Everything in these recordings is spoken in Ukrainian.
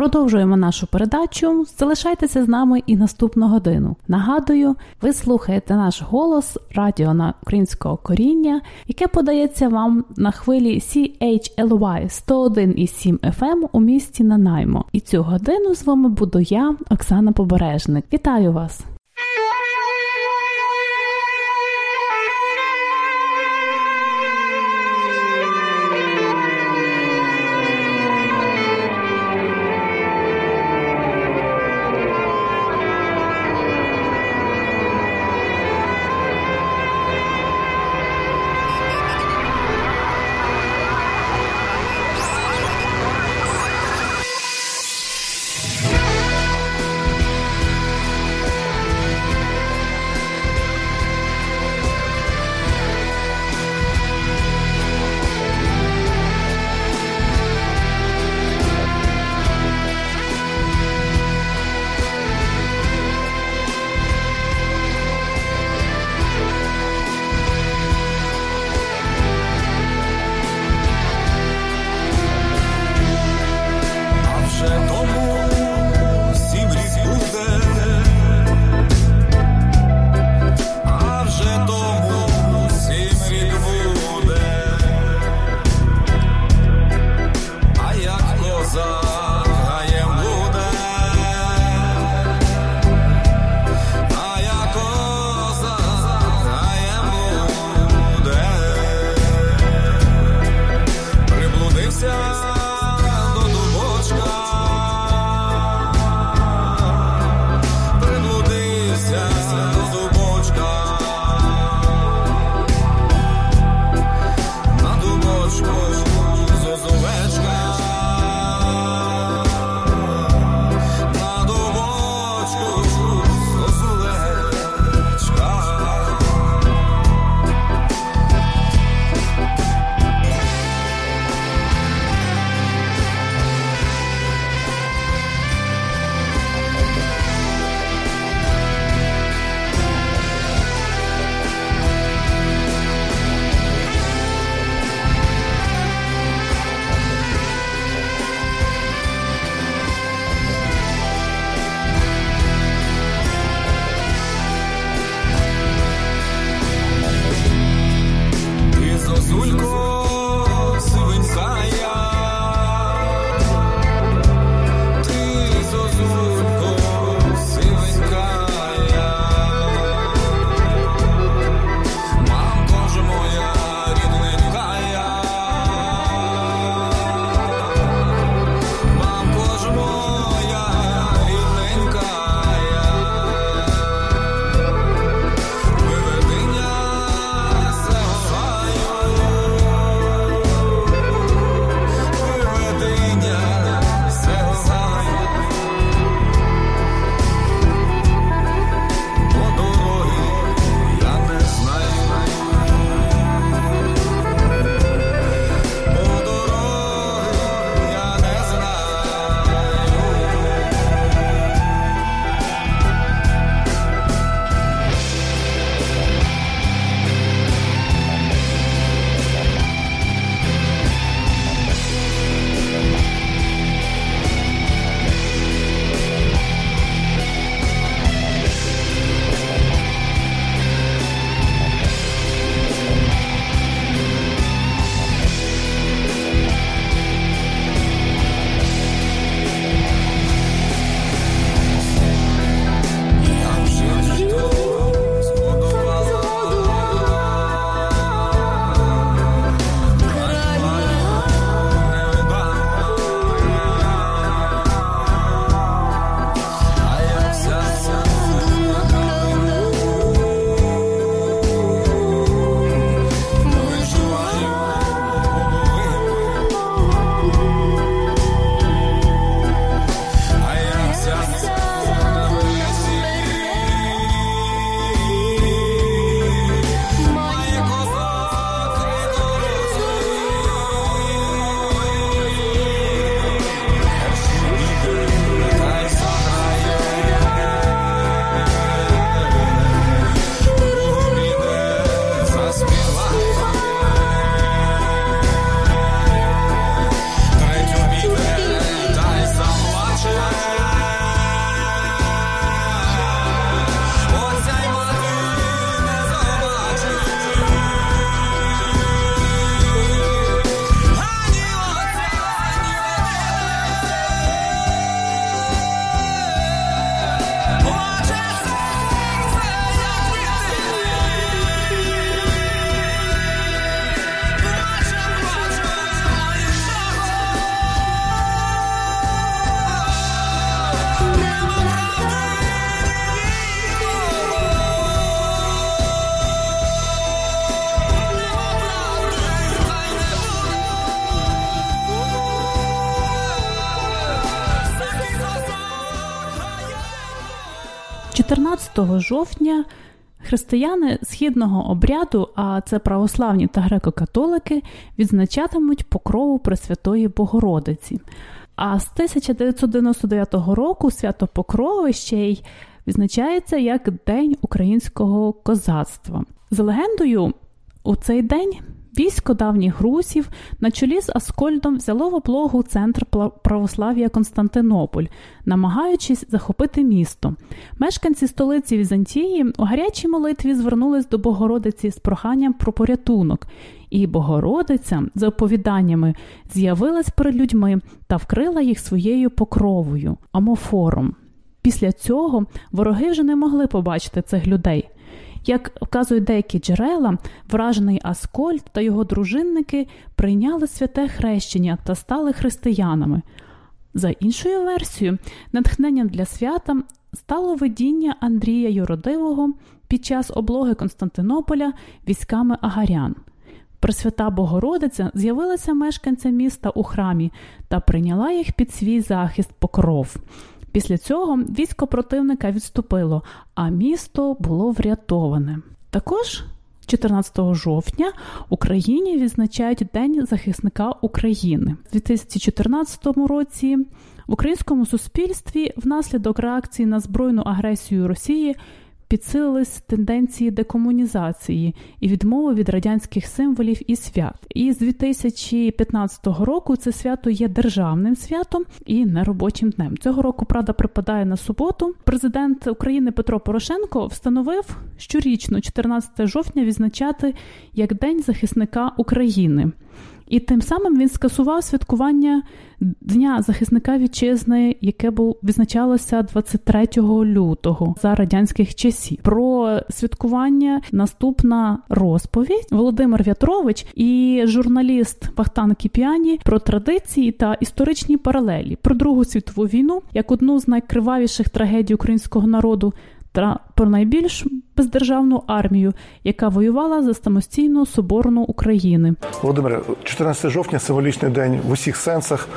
Продовжуємо нашу передачу. Залишайтеся з нами і наступну годину. Нагадую, ви слухаєте наш голос радіо на українського коріння, яке подається вам на хвилі CHLY 101,7 FM у місті Нанаймо. І цю годину з вами буду я, Оксана Побережник. Вітаю вас! Жовтня християни східного обряду, а це православні та греко-католики, відзначатимуть покрову Пресвятої Богородиці. А з 1999 року свято Покрови ще й відзначається як День українського козацтва. За легендою, у цей день військо давніх русів на чолі з Аскольдом взяло в облогу центр православ'я Константинополь, намагаючись захопити місто. Мешканці столиці Візантії у гарячій молитві звернулись до Богородиці з проханням про порятунок. І Богородиця, за оповіданнями, з'явилась перед людьми та вкрила їх своєю покровою, амофором. Після цього вороги вже не могли побачити цих людей. Як вказують деякі джерела, вражений Аскольд та його дружинники прийняли святе хрещення та стали християнами. За іншою версією, натхненням для свята стало видіння Андрія Юродивого під час облоги Константинополя військами Агарян. Пресвята Богородиця з'явилася мешканцям міста у храмі та прийняла їх під свій захист покров. Після цього військо противника відступило, а місто було врятоване. Також 14 жовтня Україні відзначають День захисника України У 2014 році. В українському суспільстві внаслідок реакції на збройну агресію Росії підсилились тенденції декомунізації і відмови від радянських символів і свят. І з 2015 року це свято є державним святом і неробочим днем. Цього року правда припадає на суботу. Президент України Петро Порошенко встановив щорічно, 14 жовтня, відзначати як День захисника України. І тим самим він скасував святкування Дня захисника вітчизни, яке був відзначалося 23 лютого за радянських часів. Про святкування наступна розповідь Володимир В'ятрович і журналіст Бахтан Кіпіані про традиції та історичні паралелі про Другу світову війну як одну з найкривавіших трагедій українського народу та про найбільш бездержавну армію, яка воювала за самостійну соборну України. Володимире, 14 жовтня символічний день в усіх сенсах.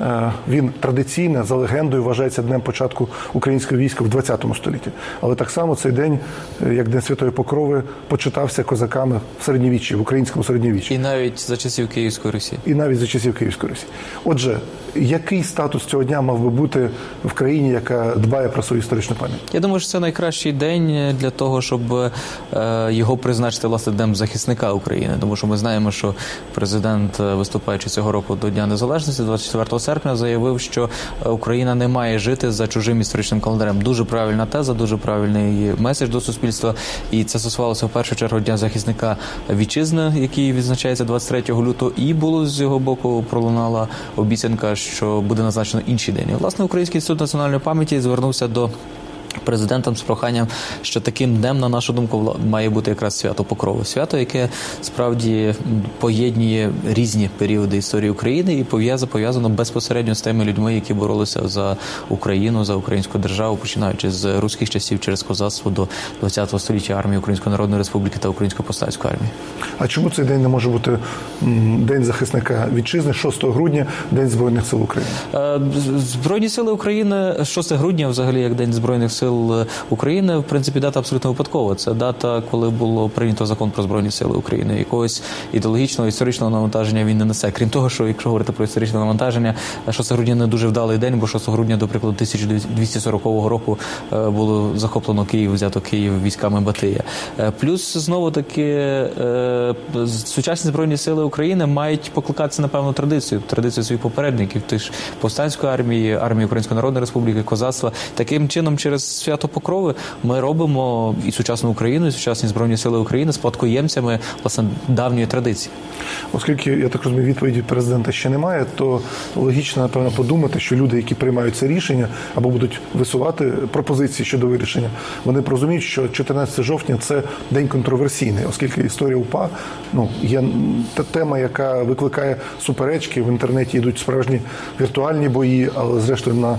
Е, він традиційно за легендою вважається днем початку українського війська в 20 столітті. Але так само цей день, е, як День Святої Покрови, почитався козаками в середньовіччі, в українському середньовіччі. І навіть за часів Київської Русі. І навіть за часів Київської Русі. Отже, який статус цього дня мав би бути в країні, яка дбає про свою історичну пам'ять? Я думаю, що це найкращий день для того, щоб е, його призначити власне днем захисника України, тому що ми знаємо, що президент, виступаючи цього року до Дня Незалежності, 24 серпня заявив, що е, Україна не має жити за чужим історичним календарем. Дуже правильна теза, дуже правильний меседж до суспільства. І це стосувалося в першу чергу дня захисника вітчизни, який відзначається 23 лютого. І було з його боку пролунала обіцянка, що буде назначено інший день. Власне, Український інститут національної пам'яті звернувся до президентом з проханням, що таким днем, на нашу думку, має бути якраз свято Покрови. Свято, яке справді поєднує різні періоди історії України і пов'язано безпосередньо з тими людьми, які боролися за Україну, за українську державу, починаючи з руських часів через козацтво до ХХ століття армії Української Народної Республіки та Української повстанської армії. А чому цей день не може бути день захисника вітчизни, 6 грудня, день збройних сил України? Е, Збройні сили України 6 грудня, взагалі, як день збройних сил сил України, в принципі, дата абсолютно випадкова. Це дата, коли було прийнято закон про збройні сили України. Якогось ідеологічного історичного навантаження він не несе. Крім того, що якщо говорити про історичне навантаження, 6 грудня не дуже вдалий день, бо 6 грудня, до прикладу, 1240 року е, було захоплено Київ, взято Київ військами Батия. Е, плюс знову таки е, сучасні збройні сили України мають покликатися на певну традицію, традицію своїх попередників, тих ж повстанської армії, армії Української Народної Республіки, козацтва. Таким чином, через свято Покрови ми робимо і сучасну Україну, і сучасні збройні сили України спадкоємцями власне давньої традиції. Оскільки я так розумію, відповіді президента ще немає, то логічно напевно подумати, що люди, які приймають це рішення або будуть висувати пропозиції щодо вирішення, вони розуміють, що 14 жовтня це день контроверсійний, оскільки історія УПА ну є та тема, яка викликає суперечки в інтернеті. Йдуть справжні віртуальні бої, але зрештою на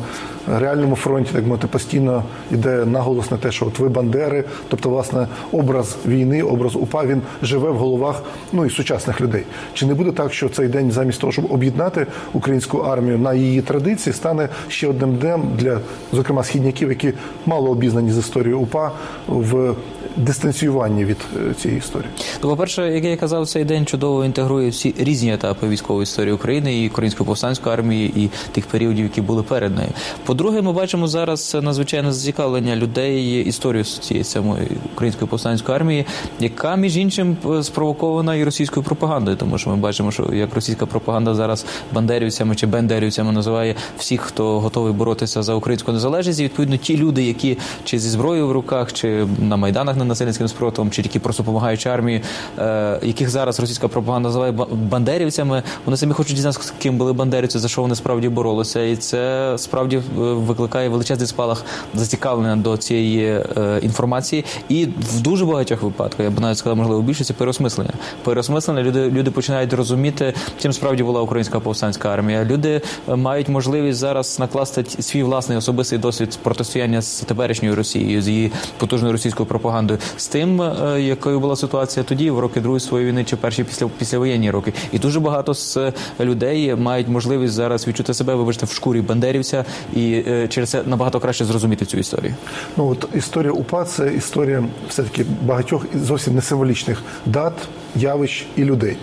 реальному фронті так мовити постійно йде наголос на те, що от ви бандери, тобто, власне, образ війни, образ УПА, він живе в головах ну і сучасних людей. Чи не буде так, що цей день замість того, щоб об'єднати українську армію на її традиції, стане ще одним днем для, зокрема, східняків, які мало обізнані з історією УПА в дистанціюванні від е, цієї історії? Ну, по-перше, як я казав, цей день чудово інтегрує всі різні етапи військової історії України і української повстанської армії, і тих періодів, які були перед нею. По-друге, ми бачимо зараз надзвичайне зацікавлення людей історію цієї самої української повстанської армії, яка між іншим спровокована і російською пропагандою, тому що ми бачимо, що як російська пропаганда зараз бандерівцями чи бендерівцями називає всіх, хто готовий боротися за українську незалежність. І, Відповідно, ті люди, які чи зі зброєю в руках, чи на майданах насильницьким спротивом, чи які просто допомагають армії, е, яких зараз російська пропаганда називає бандерівцями. Вони самі хочуть дізнатися, ким були бандерівці, за що вони справді боролися, і це справді е, викликає величезний спалах зацікавлення до цієї е, інформації. І в дуже багатьох випадках я б навіть сказав, можливо, більшості переосмислення. Переосмислення люди люди починають розуміти, чим справді була українська повстанська армія. Люди мають можливість зараз накласти свій власний особистий досвід протистояння з теперішньою Росією, з її потужною російською пропагандою командою з тим, е, якою була ситуація тоді, в роки Другої своєї війни чи перші після післявоєнні роки. І дуже багато з е, людей мають можливість зараз відчути себе, вибачте, в шкурі бандерівця і е, через це набагато краще зрозуміти цю історію. Ну от історія УПА це історія все таки багатьох зовсім не символічних дат, явищ і людей.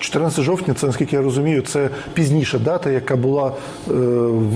14 жовтня, це наскільки я розумію, це пізніша дата, яка була е,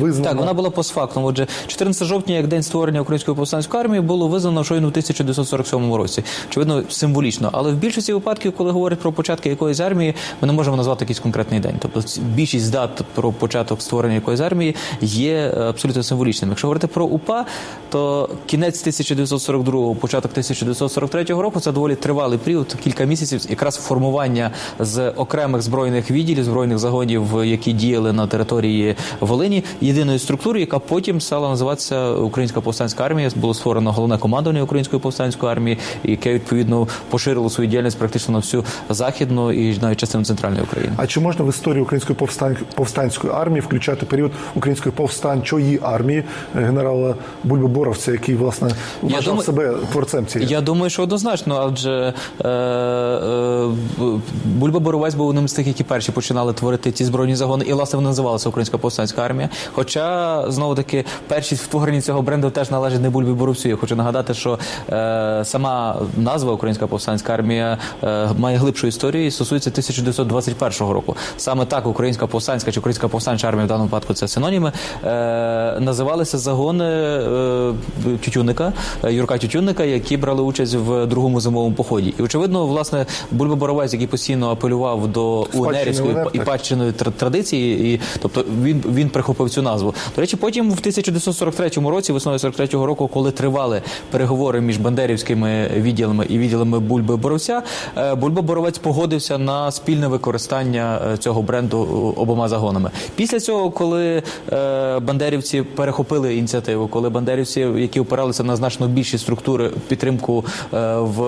визнана. Так, вона була постфактом. Отже, 14 жовтня, як день створення української повстанської армії, було визнано щойно в 1947 році. Очевидно, символічно. Але в більшості випадків, коли говорять про початки якоїсь армії, ми не можемо назвати якийсь конкретний день. Тобто більшість дат про початок створення якоїсь армії є е, абсолютно символічним. Якщо говорити про УПА, то кінець 1942-го, початок 1943 року це доволі тривалий період, кілька місяців, якраз формування з окремих збройних відділів, збройних загонів, які діяли на території Волині, єдиної структури, яка потім стала називатися Українська повстанська армія. Було створено головне командування Української повстанської армії, яке відповідно поширило свою діяльність практично на всю західну і навіть частину центральної України. А чи можна в історії української повстанської армії включати період української повстанчої армії генерала Бульба Боровця, який власне вважав думаю, себе творцем цієї? Я думаю, що однозначно, адже е, е, Бульба Боровець був був одним з тих, які перші починали творити ці збройні загони, і власне вони називалися Українська повстанська армія. Хоча знову таки перші створені цього бренду теж належать не бульбі боровцю. Я хочу нагадати, що е, сама назва Українська повстанська армія е, має глибшу історію і стосується 1921 року. Саме так Українська повстанська чи Українська повстанча армія в даному випадку це синоніми. Е, називалися загони е, Тютюнника, е, Юрка Тютюнника, які брали участь в другому зимовому поході. І очевидно, власне, Бульба Боровець, який постійно апелював до УНРівської і падщиної традиції, і тобто він він прихопив цю назву. До речі, потім в 1943 році, весною 43-го року, коли тривали переговори між бандерівськими відділами і відділами Бульби Боровця, е, Бульба Боровець погодився на спільне використання е, цього бренду обома загонами. Після цього, коли е, бандерівці перехопили ініціативу, коли бандерівці, які опиралися на значно більші структури підтримку в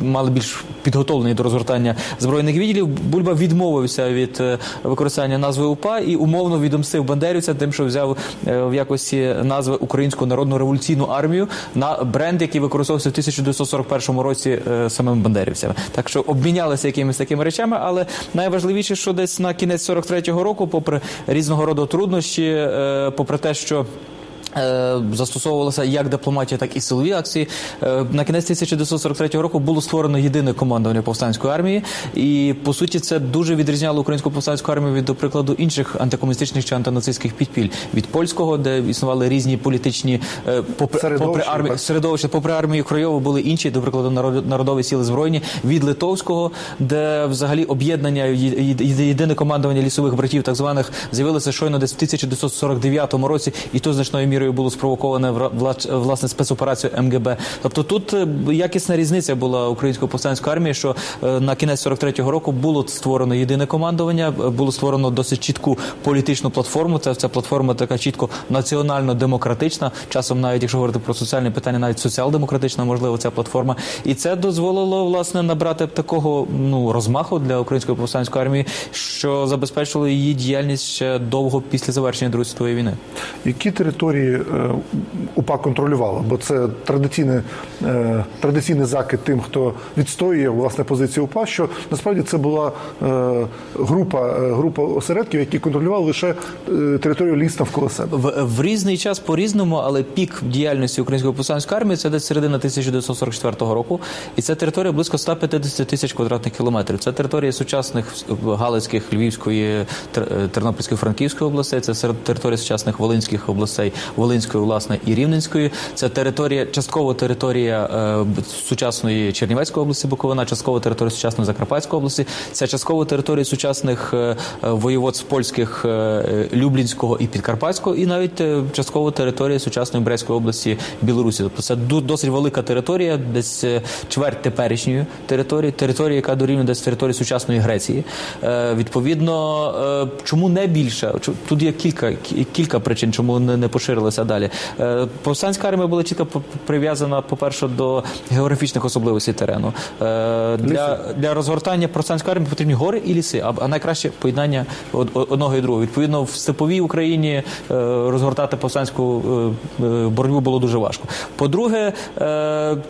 мали більш підготовлені до розгортання збройних відділів. Бульба відмовився від е, використання назви УПА і умовно відомстив Бандерівця, тим, що взяв е, в якості назви Українську народну революційну армію на бренд, який використовувався в 1941 році е, самими бандерівцями. Так що обмінялися якимись такими речами, але найважливіше, що десь на кінець 43-го року, попри різного роду труднощі, попри те, що застосовувалася як дипломатія, так і силові акції. Е, на кінець 1943 року було створено єдине командування повстанської армії, і по суті це дуже відрізняло українську повстанську армію від, до прикладу, інших антикомуністичних чи антинацистських підпіль. Від польського, де існували різні політичні е, попри попри армії середовище, попри армію Кройову були інші, до прикладу, народові сили збройні. Від литовського, де взагалі об'єднання єдине командування лісових братів, так званих з'явилося щойно десь в 1949 році, і то значною мірою було спровоковане власне спецоперацію МГБ. Тобто тут е, якісна різниця була української повстанської армії, що е, на кінець 43-го року було створено єдине командування, е, було створено досить чітку політичну платформу. Це ця платформа така чітко національно-демократична. Часом, навіть якщо говорити про соціальні питання, навіть соціал-демократична, можливо, ця платформа, і це дозволило власне набрати такого ну розмаху для української повстанської армії, що забезпечило її діяльність ще довго після завершення Другої світової війни. Які території території УПА контролювала, бо це традиційний, традиційний закид тим, хто відстоює власне позицію УПА, що насправді це була група група осередків, які контролювали лише територію ліс навколо себе. В, в різний час по різному, але пік діяльності української повстанської армії це десь середина 1944 року, і це територія близько 150 тисяч квадратних кілометрів. Це територія сучасних Галицьких, Львівської, Тернопільської, Франківської областей. Це територія сучасних Волинських областей, Волинської, власне, і Рівненської. Це територія, частково територія е, сучасної Чернівецької області, Буковина, частково територія сучасної Закарпатської області. Це частково територія сучасних е, е воєводств польських е, Люблінського і Підкарпатського, і навіть е, частково територія сучасної Брестської області Білорусі. Тобто це досить велика територія, десь е, чверть теперішньої території, територія, яка дорівнює десь території сучасної Греції. Е, відповідно, е, чому не більше? Тут є кілька кілька причин, чому не, не поширилося далі. Е, повстанська армія була чітко прив'язана, по перше, до географічних особливостей терену. Для для розгортання повстанської армії потрібні гори і ліси, а найкраще поєднання одного і другого. Відповідно, в степовій Україні розгортати повстанську боротьбу було дуже важко. По-друге,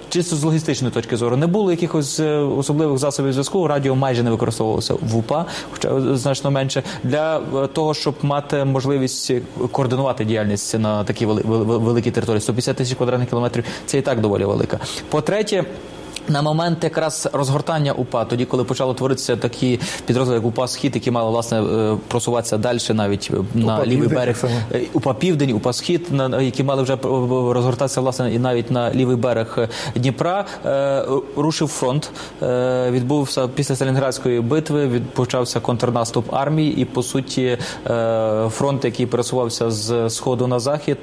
чисто з логістичної точки зору не було якихось особливих засобів зв'язку. Радіо майже не використовувалося в УПА, хоча значно менше, для е, того, щоб мати можливість координувати діяльність на такій великі території. 150 тисяч квадратних кілометрів це і так доволі велика. По третє. На момент якраз розгортання УПА, тоді коли почало творитися такі підрозділи, як УПА Схід, які мали власне е, просуватися далі, навіть на УПА лівий берег е, УПА Південь, УПА Схід, які мали вже розгортатися власне і навіть на лівий берег Дніпра, е, рушив фронт. Відбувся після Сталінградської битви. Відпочався контрнаступ армії, і по суті фронт, який пересувався з сходу на захід,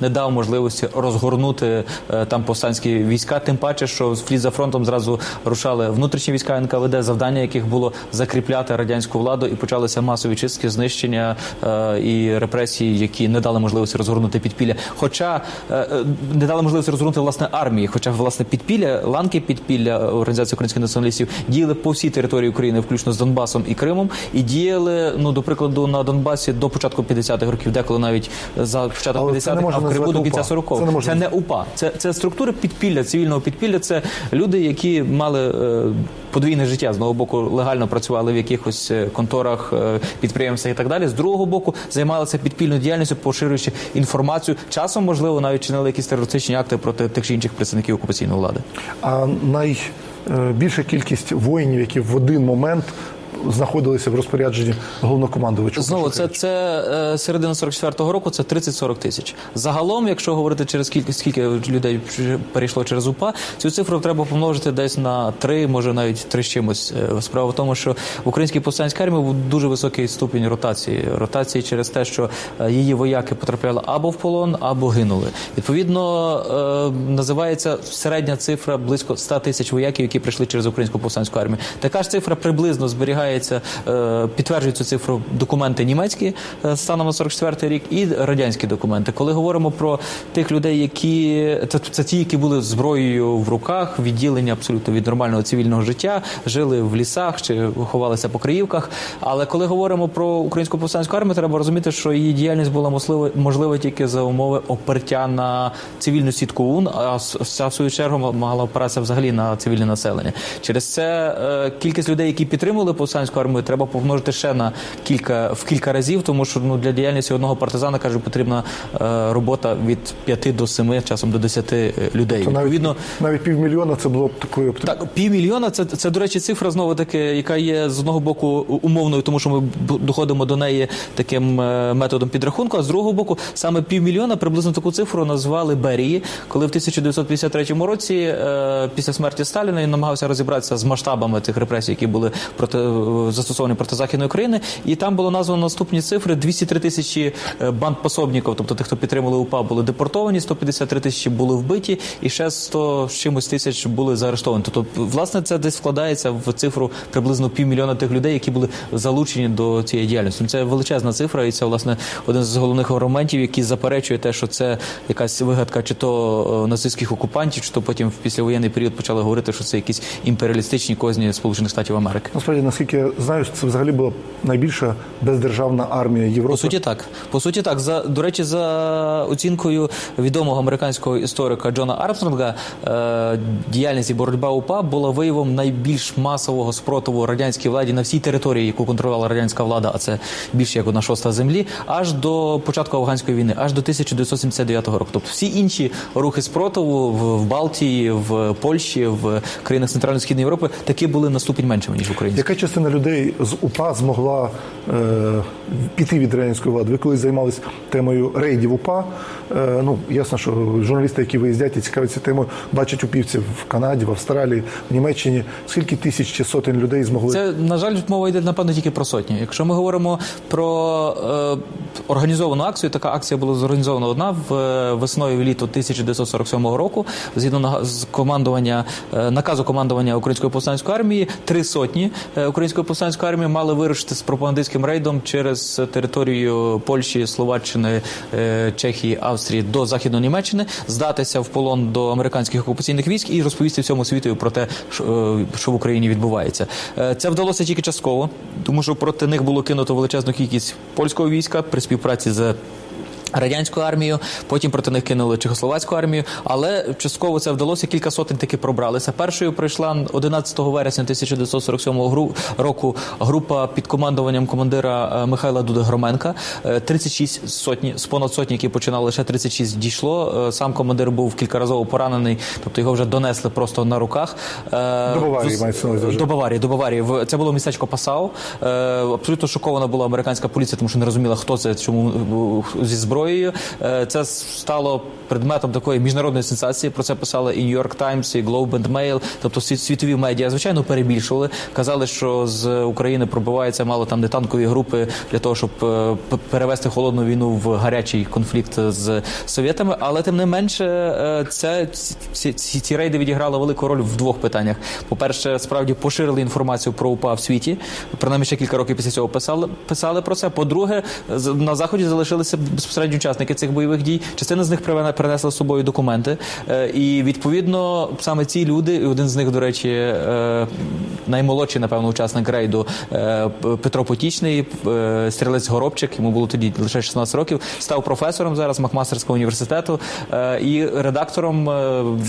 не дав можливості розгорнути там повстанські війська. Тим паче, що вслід за фронтом зразу рушали внутрішні війська НКВД, завдання яких було закріпляти радянську владу, і почалися масові чистки, знищення е, і репресії, які не дали можливості розгорнути підпілля. Хоча е, е не дали можливості розгорнути власне армії, хоча власне підпілля, ланки підпілля організації українських націоналістів діяли по всій території України, включно з Донбасом і Кримом, і діяли ну до прикладу на Донбасі до початку 50-х років, деколи навіть за початок 50-х, а в Криму до кінця 40-х. Це, це не УПА, це це структури підпілля, цивільного підпілля. Це люди люди, які мали е, подвійне життя з одного боку легально працювали в якихось е, конторах, е, підприємствах і так далі. З другого боку займалися підпільною діяльністю, поширюючи інформацію. Часом можливо навіть чинили якісь терористичні акти проти тих чи інших представників окупаційної влади. А найбільша кількість воїнів, які в один момент знаходилися в розпорядженні головнокомандувача. Знову це це е, середина 44-го року. Це 30-40 тисяч. Загалом, якщо говорити через скільки скільки людей перейшло через УПА, цю цифру треба помножити десь на 3, може навіть 3 з чимось. Е, справа в тому, що в українській повстанській армії був дуже високий ступінь ротації. Ротації через те, що е, її вояки потрапляли або в полон, або гинули. Відповідно, називається середня цифра близько 100 тисяч вояків, які прийшли через українську повстанську армію. Така ж цифра приблизно зберігає підтверджується, е, підтверджують цю цифру документи німецькі е, станом на 44 рік і радянські документи. Коли говоримо про тих людей, які це, це ті, які були зброєю в руках, відділення абсолютно від нормального цивільного життя, жили в лісах чи ховалися по Криївках. Але коли говоримо про українську повстанську армію, треба розуміти, що її діяльність була можлива, можлива тільки за умови опертя на цивільну сітку УН, а в свою чергу мала опиратися взагалі на цивільне населення. Через це е, кількість людей, які підтримували повстанську партизанську армію треба помножити ще на кілька в кілька разів, тому що ну для діяльності одного партизана каже, потрібна е, робота від 5 до 7, часом до 10 е, людей. То Відповідно, навіть, півмільйона це було б такою Так, півмільйона це це до речі, цифра знову таки, яка є з одного боку умовною, тому що ми доходимо до неї таким е, методом підрахунку. А з другого боку, саме півмільйона приблизно таку цифру назвали Берії, коли в 1953 році, е, після смерті Сталіна, він намагався розібратися з масштабами цих репресій, які були проти застосовані проти західної України, і там було названо наступні цифри: 203 тисячі е, бандпособників, тобто тих, хто підтримували УПА, були депортовані, 153 тисячі були вбиті, і ще 100 з чимось тисяч були заарештовані. Тобто, власне, це десь вкладається в цифру приблизно півмільйона тих людей, які були залучені до цієї діяльності. Це величезна цифра, і це власне один з головних аргументів, який заперечує те, що це якась вигадка, чи то е, нацистських окупантів, чи то потім в післявоєнний період почали говорити, що це якісь імперіалістичні козні Сполучених Штатів Америки. Насправді, наскільки наскільки знаю, це взагалі була найбільша бездержавна армія Європи. По суті, так. По суті, так. За до речі, за оцінкою відомого американського історика Джона Армстронга, е, діяльність і боротьба УПА була виявом найбільш масового спротиву радянській владі на всій території, яку контролювала радянська влада, а це більше як одна шоста землі, аж до початку афганської війни, аж до 1979 року. Тобто всі інші рухи спротиву в, в Балтії, в Польщі, в країнах Центрально-Східної Європи такі були на ступінь меншими ніж в Україні. Яка частина людей з УПА змогла е, піти від радянської влади? Ви колись займалися темою рейдів УПА. Е, ну ясно, що журналісти, які виїздять і цікавляться темою, бачать упівців в Канаді, в Австралії, в Німеччині. Скільки тисяч чи сотень людей змогли Це на жаль, мова йде напевно тільки про сотні. Якщо ми говоримо про е, організовану акцію, така акція була зорганізована одна в е, весною літо 1947 року. Згідно з командування е, наказу командування Української повстанської армії, три сотні е, Української повстанської армії мали вирушити з пропагандистським рейдом через територію Польщі, Словаччини, е, Чехії, Австрії до західної Німеччини, здатися в полон до американських окупаційних військ і розповісти всьому світу про те, що, е, в Україні відбувається. Е, Це вдалося тільки частково, тому що проти них було кинуто величезну кількість польського війська при співпраці з. Радянською армією, потім проти них кинули Чехословацьку армію, але частково це вдалося. Кілька сотень таки пробралися. Першою прийшла 11 вересня 1947 гру- року група під командуванням командира е, Михайла Дудогроменка. Е, 36 сотні з понад сотні, які починали лише 36 дійшло. Е, Сам командир був кількаразово поранений, тобто його вже донесли просто на руках. Е, До Баварії з- мається на увазі вже. До Баварії, до Баварії. Це було містечко Пасау. Е, Абсолютно шокована була американська поліція, тому що не розуміла, хто це, чому е, зі зброєю. Е, Це стало предметом такої міжнародної сенсації. Про це писали і York Times, і Globe and Mail, тобто світ- світові медіа. Звичайно, перебільшували. Казали, що з України пробиваються мало там не танкові групи для того, щоб е, перевести холодну війну в гарячий конфлікт з совєтами. Але тим не менше, е, це ці, ці, ці рейди відіграли велику роль в двох питаннях. По-перше, справді поширили інформацію про УПА в світі. Принаймні ще кілька років після цього писали, писали про це. По-друге, з- на заході залишилися безпосередньо учасники цих бойових дій. Частина з них принесла з собою документи. Е, І відповідно саме ці люди, і один з них, до речі, е, наймолодший, напевно, учасник рейду е, Петро Потічний, стрілець Горобчик, йому було тоді лише 16 років, став професором зараз Макмастерського університету і редактором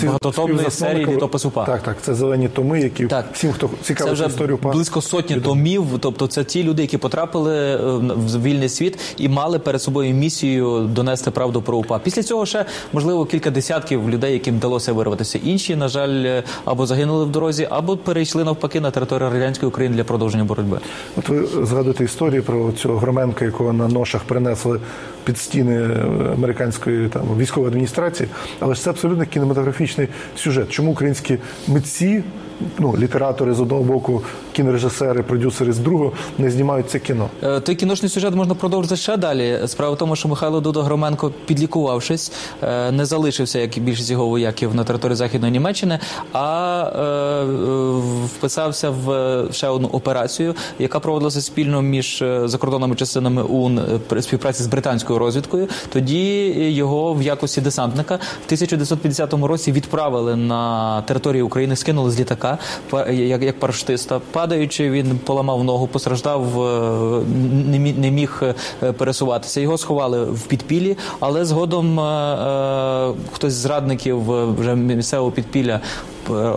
багатотомної серії літопис УПА. Так, так, це зелені томи, які Так. всім, хто Це вже історію УПА. близько сотні томів. Тобто, це ті люди, які потрапили в вільний світ і мали перед собою місію донести правду про УПА. Після цього ще можливо кілька десятків людей, яким вдалося вирватися. Інші, на жаль, або загинули в дорозі, або перейшли навпаки на територію радянської України для продовження боротьби. От ви згадуєте історію про цього Громенка, якого на ношах принесли під стіни е, американської там військової адміністрації, але ж це абсолютно кінематографічний сюжет. Чому українські митці, ну літератори з одного боку, кінорежисери, продюсери з другого не знімають це кіно? Е, Той кіношний сюжет можна продовжити ще далі. Справа в тому, що Михайло Дудо Громенко, підлікувавшись, е, не залишився, як і більшість його вояків на території Західної Німеччини, а е, вписався в ще одну операцію, яка проводилася спільно між закордонними частинами ОУН е, при співпраці з британською розвідкою. Тоді його в якості десантника в 1950 році відправили на територію України, скинули з літака як, парашутиста. Падаючи, він поламав ногу, постраждав, е, не міг е, пересуватися. Його сховали в підпіллі, але згодом е, хтось з зрадників е, вже місцевого підпілля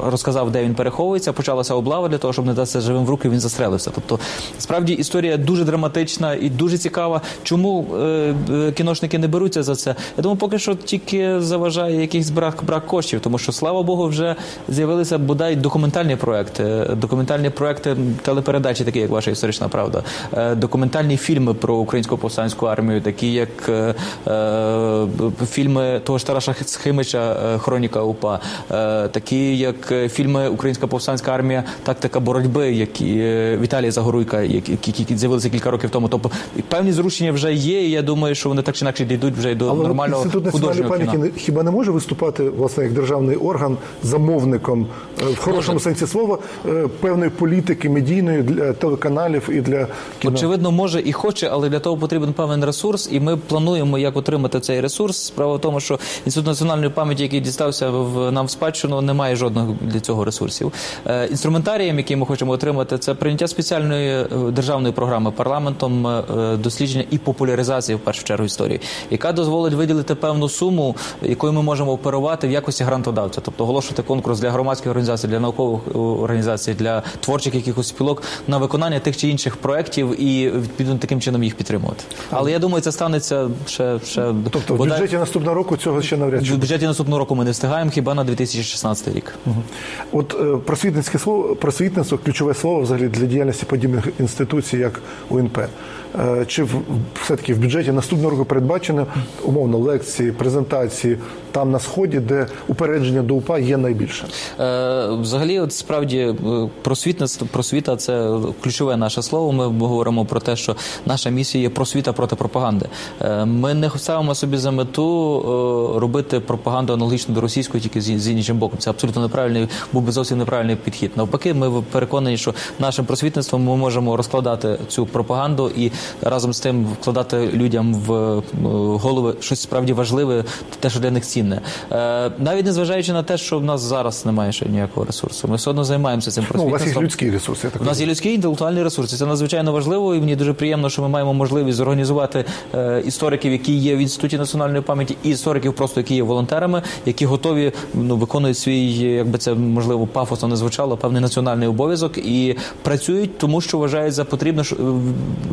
розказав, де він переховується. Почалася облава для того, щоб не дати живим в руки. Він застрелився. Тобто, справді історія дуже драматична і дуже цікава. Чому е, е, кіношники не беруться за це? Я думаю, поки що тільки заважає якийсь брак брак коштів, тому що слава Богу, вже з'явилися бодай документальні проекти, документальні проекти телепередачі, такі як ваша історична правда, е, документальні фільми про українську повстанську армію, такі як е, е, фільми того ж Тараша Схимича е, Хроніка УПА, е, такі як е, фільми Українська повстанська армія, тактика боротьби, які е, Віталія Загоруйка, які, які, з'явилися кілька років тому. Тобто певні зрушення вже є. і Я думаю, що вони так чи інакше дійдуть вже й до Але нормального інститут національної художнього пам'яті кіна. хіба не може виступати власне як державний орган замовником е, в хорошому сенсі слова певної політики медійної для телеканалів і для кіно? Очевидно, може і хоче, але для того потрібен певний ресурс, і ми плануємо, як отримати цей ресурс. Справа в тому, що інститут національної пам'яті, який дістався в нам в спадщину, не має жодної жодних для цього ресурсів. Е, інструментарієм, який ми хочемо отримати, це прийняття спеціальної е, державної програми парламентом е, дослідження і популяризації в першу чергу історії, яка дозволить виділити певну суму, якою ми можемо оперувати в якості грантодавця, тобто оголошувати конкурс для громадських організацій, для наукових організацій, для творчих якихось спілок на виконання тих чи інших проєктів і відповідно таким чином їх підтримувати. Але я думаю, це станеться ще ще тобто в бюджеті наступного року цього ще навряд чи в бюджеті наступного року. Ми не встигаємо хіба на 2016 рік. От е, просвітницьке слово просвітництво ключове слово взагалі для діяльності подібних інституцій, як УНП. Е, чи все-таки в бюджеті наступного року передбачено умовно лекції, презентації там на сході, де упередження до УПА є найбільше? Е, взагалі, от справді е, просвітництво, просвіта це ключове наше слово. Ми говоримо про те, що наша місія є просвіта проти пропаганди. Ми не ставимо собі за мету робити пропаганду аналогічно до російської, тільки з іншим боком. Це абсолютно неправильний, був би зовсім неправильний підхід. Навпаки, ми переконані, що нашим просвітництвом ми можемо розкладати цю пропаганду і разом з тим вкладати людям в е, голови щось справді важливе, те, що для них цінне. Е, навіть незважаючи на те, що в нас зараз немає ще ніякого ресурсу. Ми все одно займаємося цим Ну, У вас є людський ресурс. Я так у нас є людський інтелектуальний ресурс. Це надзвичайно важливо, і мені дуже приємно, що ми маємо можливість зорганізувати е, істориків, які є в інституті національної пам'яті, і істориків, просто які є волонтерами, які готові ну виконують свій, якби це можливо пафосно не звучало, певний національний обов'язок і працюють, тому що вважають за потрібно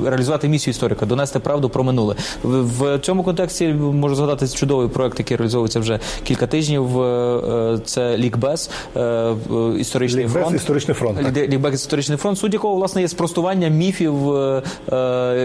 реалізувати реалізувати місію історика, донести правду про минуле. В цьому контексті можу згадати чудовий проект, який реалізовується вже кілька тижнів. Е, це Лікбез, е, історичний Лікбез, фронт. історичний фронт. Лікбез, історичний фронт, суть якого власне є спростування міфів, е,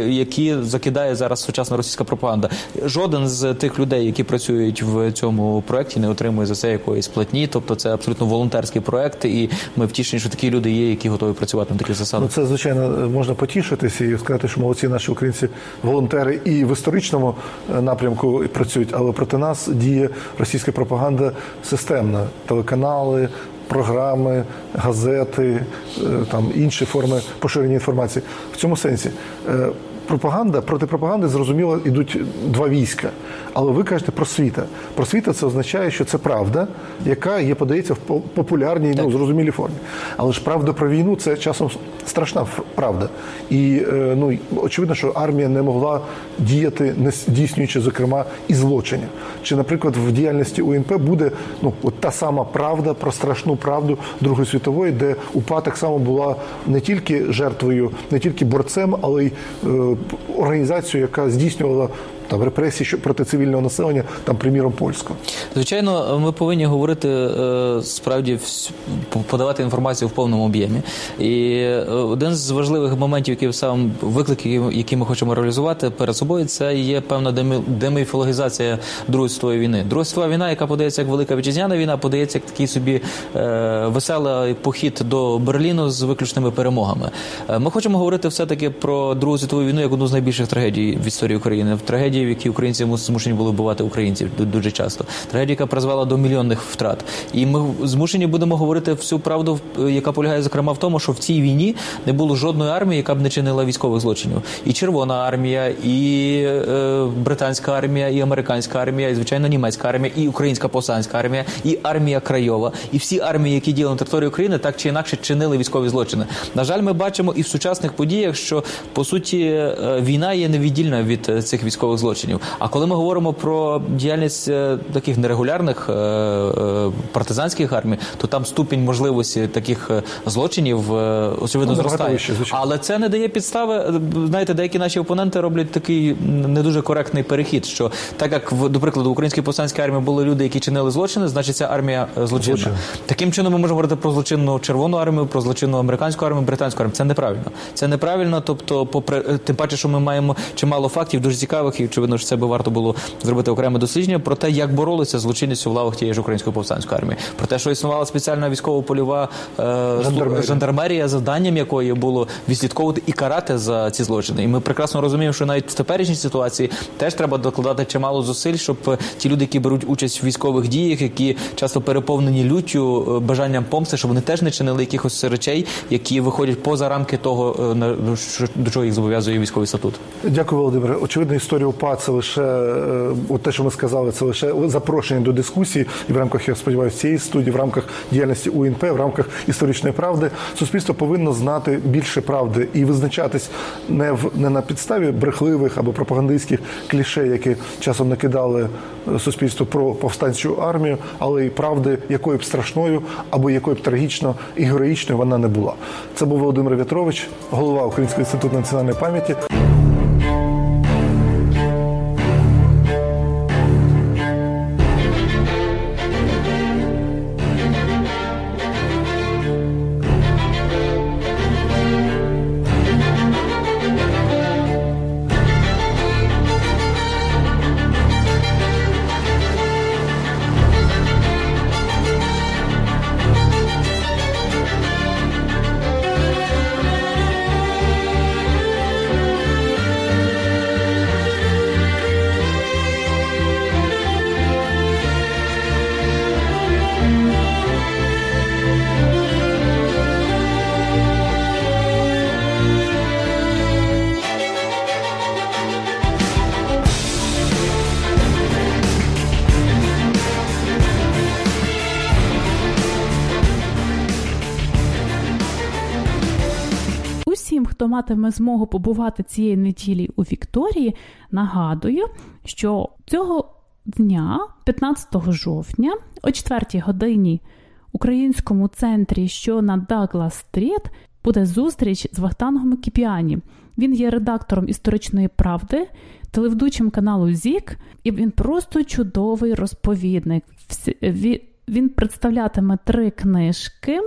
які закидає зараз сучасна російська пропаганда. Жоден з тих людей, які працюють в цьому проекті, не отримує за це якоїсь платні. Тобто це абсолютно волонтерський проект, і ми втішені, що такі люди є, які готові працювати на таких засадах. Ну, це звичайно можна потішитися і сказати, що молодці наші українці волонтери і в історичному е, напрямку працюють, але проти нас діє російська пропаганда системна, телеканали. Програми, газети, е, там інші форми поширення інформації в цьому сенсі е, пропаганда проти пропаганди зрозуміло йдуть два війська. Але ви кажете просвіта. Просвіта це означає, що це правда, яка є подається в популярній, ну зрозумілій формі. Але ж правда про війну це часом страшна правда. І е, ну очевидно, що армія не могла діяти, не здійснюючи, зокрема, і злочинів. Чи, наприклад, в діяльності УНП буде ну от та сама правда про страшну правду Другої світової, де УПА так само була не тільки жертвою, не тільки борцем, але й організацією, яка здійснювала там репресії що проти цивільного населення, там, приміром, польського. Звичайно, ми повинні говорити е, справді подавати інформацію в повному об'ємі. І е, один з важливих моментів, який сам виклик, який ми хочемо реалізувати перед собою, це є певна деміфологізація Другої світової війни. Друга світова війна, яка подається як велика вітчизняна війна, подається як такий собі е, веселий похід до Берліну з виключними перемогами. Ми хочемо говорити все таки про Другу світову війну як одну з найбільших трагедій в історії України. В трагедії трагедії, в які українці змушені були вбивати українців дуже часто. Трагедія, яка призвела до мільйонних втрат. І ми змушені будемо говорити всю правду, яка полягає зокрема в тому, що в цій війні не було жодної армії, яка б не чинила військових злочинів. І Червона армія, і е, британська армія, і американська армія, і звичайно німецька армія, і українська повстанська армія, і армія Крайова, і всі армії, які діяли на території України, так чи інакше чинили військові злочини. На жаль, ми бачимо і в сучасних подіях, що по суті е, війна є невіддільна від е, цих військових злочинів злочинів. А коли ми говоримо про діяльність е, таких нерегулярних е, е, партизанських армій, то там ступінь можливості таких злочинів очевидно ну, зростає. Але це не дає підстави. Знаєте, деякі наші опоненти роблять такий не дуже коректний перехід. Що так як в до прикладу в українській повстанській армії були люди, які чинили злочини, значить ця армія злочинна. Злочин. Таким чином ми можемо говорити про злочинну червону армію, про злочинну американську армію, британську армію. Це неправильно. Це неправильно. Тобто, попри тим паче, що ми маємо чимало фактів дуже цікавих і очевидно, що це би варто було зробити окреме дослідження про те, як боролися з злочинністю в лавах тієї ж української повстанської армії, про те, що існувала спеціальна військово-польова е, жандармерія. жандармерія, завданням якої було відслідковувати і карати за ці злочини. І ми прекрасно розуміємо, що навіть в теперішній ситуації теж треба докладати чимало зусиль, щоб ті люди, які беруть участь в військових діях, які часто переповнені люттю, е, бажанням помсти, щоб вони теж не чинили якихось речей, які виходять поза рамки того, е, до чого їх зобов'язує військовий статут. Дякую, Володимире. Очевидно, історія УПА УПА це лише е, от те, що ми сказали, це лише запрошення до дискусії, і в рамках я сподіваюся цієї студії, в рамках діяльності УНП, в рамках історичної правди, суспільство повинно знати більше правди і визначатись не в не на підставі брехливих або пропагандистських кліше, які часом накидали е, суспільству про повстанчу армію, але й правди, якою б страшною або якою б трагічно і героїчною вона не була. Це був Володимир В'ятрович, голова Українського інституту національної пам'яті. Хто матиме змогу побувати цієї неділі у Вікторії, нагадую, що цього дня, 15 жовтня, о 4 годині українському центрі, що на Даглас Стріт, буде зустріч з Вахтангом Кіпіані. Він є редактором історичної правди, телеведучим каналу ЗІК, і він просто чудовий розповідник. Він представлятиме три книжки.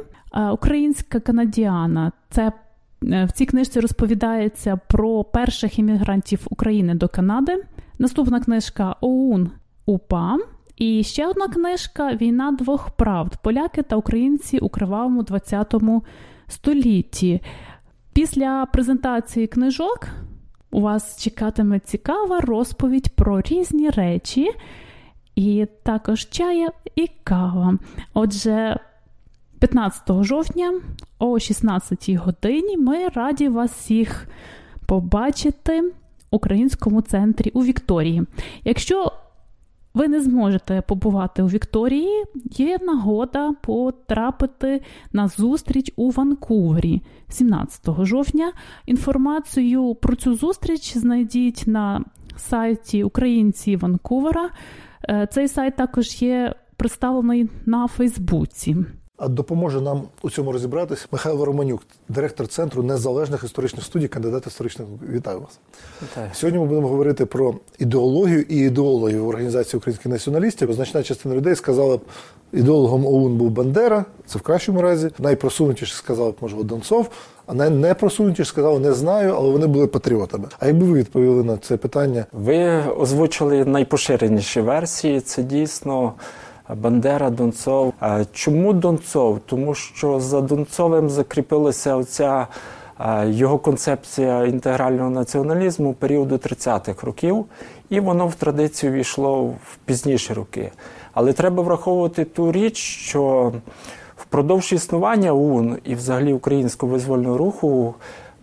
Українська канадіана це в цій книжці розповідається про перших іммігрантів України до Канади. Наступна книжка ОУН УПА. І ще одна книжка Війна двох правд. Поляки та українці у кривавому ХХ столітті. Після презентації книжок у вас чекатиме цікава розповідь про різні речі, і також чая і кава. Отже, 15 жовтня о 16 годині ми раді вас всіх побачити в українському центрі у Вікторії. Якщо ви не зможете побувати у Вікторії, є нагода потрапити на зустріч у Ванкувері 17 жовтня. Інформацію про цю зустріч знайдіть на сайті Українці Ванкувера. Е, цей сайт також є представлений на Фейсбуці. А допоможе нам у цьому розібратись Михайло Романюк, директор центру незалежних історичних студій, кандидат історичних. Вітаю вас. Вітаю. Сьогодні ми будемо говорити про ідеологію і ідеологію в організації українських націоналістів. Значна частина людей сказала б, ідеологом ОУН був Бандера, це в кращому разі. Найпросунутіше сказали б, можливо, Донцов, а найнепросунутіше сказали, не знаю, але вони були патріотами. А якби ви відповіли на це питання? Ви озвучили найпоширеніші версії. Це дійсно. Бандера, Донцов. Чому Донцов? Тому що за Донцовим закріпилася оця його концепція інтегрального націоналізму періоду 30-х років, і воно в традицію війшло в пізніші роки. Але треба враховувати ту річ, що впродовж існування ОУН і взагалі українського визвольного руху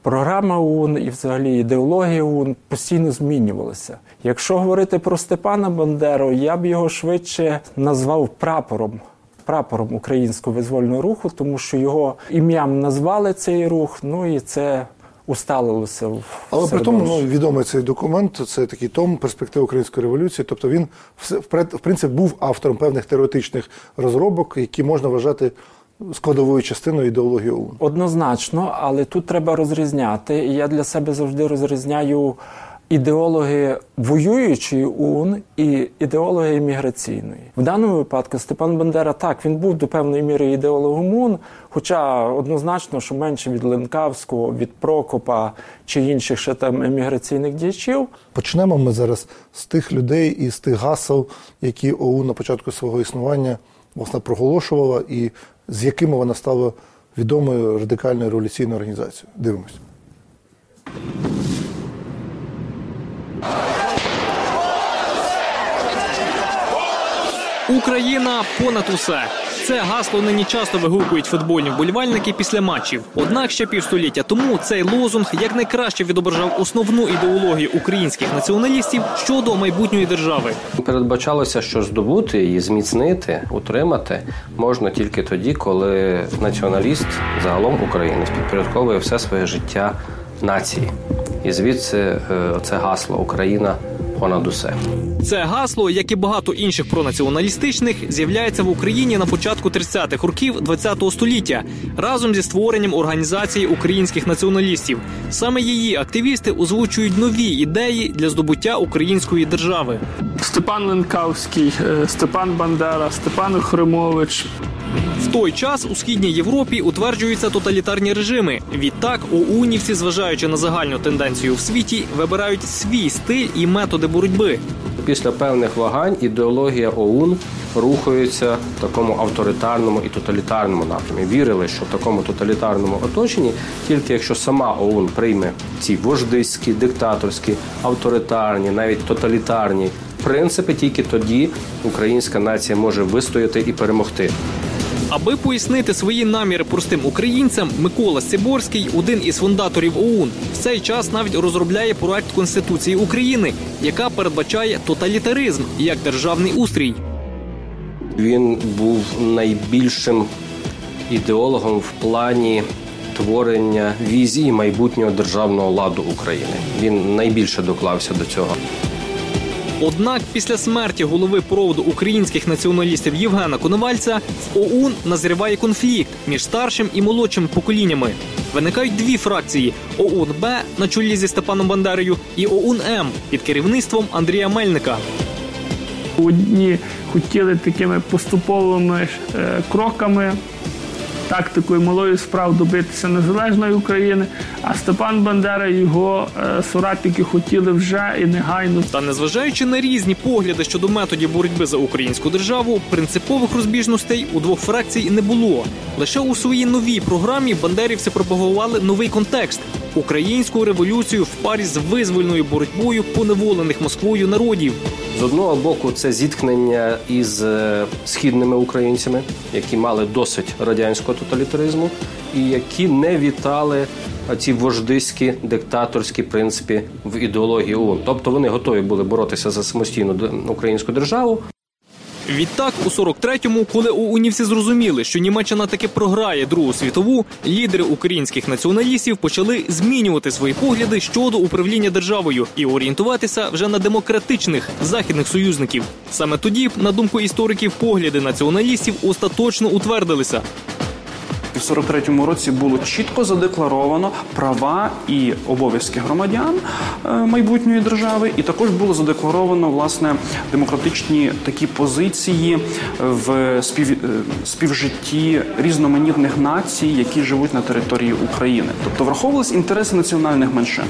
Програма ОУН і взагалі ідеологія ОУН постійно змінювалася. Якщо говорити про Степана Бандеру, я б його швидше назвав прапором. Прапором українського визвольного руху, тому що його ім'ям назвали цей рух, ну і це усталилося в але при тому ну, відомий цей документ. Це такий том перспектив української революції. Тобто він в принципі був автором певних теоретичних розробок, які можна вважати складовою частиною ідеології ОУН. Однозначно, але тут треба розрізняти. І я для себе завжди розрізняю ідеологи воюючої ОУН і ідеологи імміграційної. В даному випадку Степан Бандера так він був до певної міри ідеологом ОУН, хоча однозначно, що менше від Ленкавського, від Прокопа чи інших ще там еміграційних діячів. Почнемо ми зараз з тих людей і з тих гасел, які ОУН на початку свого існування власне проголошувала і з якими вона стала відомою радикальною революційною організацією. Дивимось. Україна понад усе. Це гасло нині часто вигукують футбольні вболівальники після матчів. Однак ще півстоліття тому цей лозунг якнайкраще відображав основну ідеологію українських націоналістів щодо майбутньої держави. Передбачалося, що здобути її, зміцнити, утримати можна тільки тоді, коли націоналіст загалом українець підпорядковує все своє життя нації. І звідси е, це гасло Україна понад усе. Це гасло, як і багато інших пронаціоналістичних, з'являється в Україні на початку 30-х років ХХ століття разом зі створенням організації українських націоналістів. Саме її активісти озвучують нові ідеї для здобуття української держави. Степан Ленкавський, е, Степан Бандера, Степан Хримович. В той час у східній Європі утверджуються тоталітарні режими. Відтак ОУНівці, зважаючи на загальну тенденцію в світі, вибирають свій стиль і методи боротьби. Після певних вагань ідеологія ОУН рухається в такому авторитарному і тоталітарному напрямі. Вірили, що в такому тоталітарному оточенні, тільки якщо сама ОУН прийме ці вождиські, диктаторські, авторитарні, навіть тоталітарні принципи, тільки тоді українська нація може вистояти і перемогти. Аби пояснити свої наміри простим українцям, Микола Сиборський, один із фундаторів ОУН, в цей час навіть розробляє проект Конституції України, яка передбачає тоталітаризм як державний устрій. Він був найбільшим ідеологом в плані творення візії майбутнього державного ладу України. Він найбільше доклався до цього. Однак після смерті голови проводу українських націоналістів Євгена Коновальця в ОУН назріває конфлікт між старшим і молодшим поколіннями. Виникають дві фракції: ОУН Б на чолі зі Степаном Бандерою і ОУН М під керівництвом Андрія Мельника. Одні хотіли такими поступовими е, кроками, тактикою малої справ добитися незалежної України, а Степан Бандера і його е, соратники хотіли вже і негайно Та незважаючи на різні погляди щодо методів боротьби за українську державу, принципових розбіжностей у двох фракцій не було. Лише у своїй новій програмі бандерівці пропагували новий контекст українську революцію в парі з визвольною боротьбою поневолених Москвою народів. З одного боку, це зіткнення із е, східними українцями, які мали досить радянського тоталітаризму, і які не вітали ці вождиські диктаторські принципи в ідеології ООН. Тобто вони готові були боротися за самостійну українську державу. Відтак, у 43-му, коли ОУНівці зрозуміли, що Німеччина таки програє Другу світову, лідери українських націоналістів почали змінювати свої погляди щодо управління державою і орієнтуватися вже на демократичних західних союзників. Саме тоді, на думку істориків, погляди націоналістів остаточно утвердилися. В 43-му році було чітко задекларовано права і обов'язки громадян е, майбутньої держави, і також було задекларовано власне демократичні такі позиції в спів, е, співжитті різноманітних націй, які живуть на території України. Тобто враховувались інтереси національних меншин.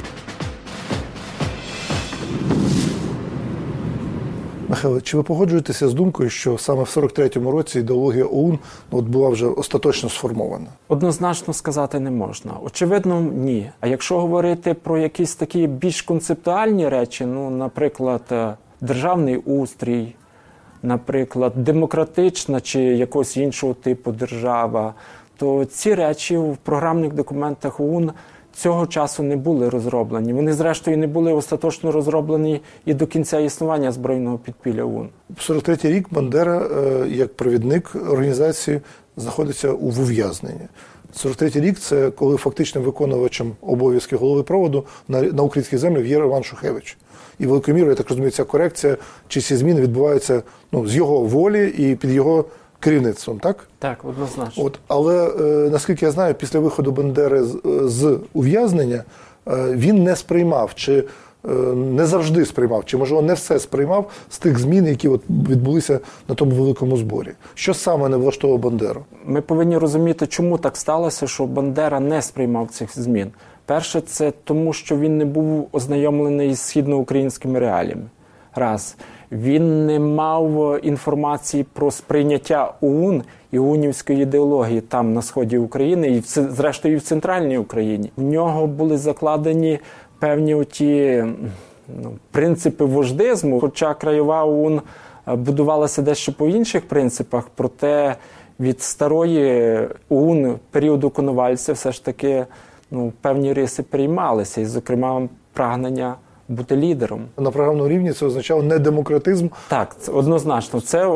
Михайло, чи ви погоджуєтеся з думкою, що саме в 43-му році ідеологія ОУН ну, от була вже остаточно сформована? Однозначно сказати не можна. Очевидно, ні. А якщо говорити про якісь такі більш концептуальні речі, ну, наприклад, е, державний устрій, наприклад, демократична чи якогось іншого типу держава, то ці речі в програмних документах ОУН цього часу не були розроблені. Вони, зрештою, не були остаточно розроблені і до кінця існування збройного підпілля ОУН. 43-й рік Бандера, е, як провідник організації, знаходиться у ув'язненні. 43-й рік це коли фактичним виконувачем обов'язків голови проводу на, на українських землях є Роман Шухевич. І великою мірою, я так розумію, ця корекція чи ці зміни відбуваються ну, з його волі і під його керівництвом, так? Так, однозначно. От, але е, наскільки я знаю, після виходу Бандери з, з ув'язнення е, він не сприймав чи е, не завжди сприймав, чи можливо не все сприймав з тих змін, які от відбулися на тому великому зборі. Що саме не влаштовував Бандеру? Ми повинні розуміти, чому так сталося, що Бандера не сприймав цих змін. Перше, це тому, що він не був ознайомлений з східноукраїнськими реаліями. Раз. Він не мав інформації про сприйняття ОУН і ОУНівської ідеології там на сході України, і зрештою і в центральній Україні. В нього були закладені певні оті ну, принципи вождизму, хоча краєва ОУН е, будувалася дещо по інших принципах, проте від старої ОУН періоду Коновальця все ж таки ну, певні риси приймалися, і, зокрема, прагнення бути лідером. На програмному рівні це означало не демократизм, Так, однозначно. Це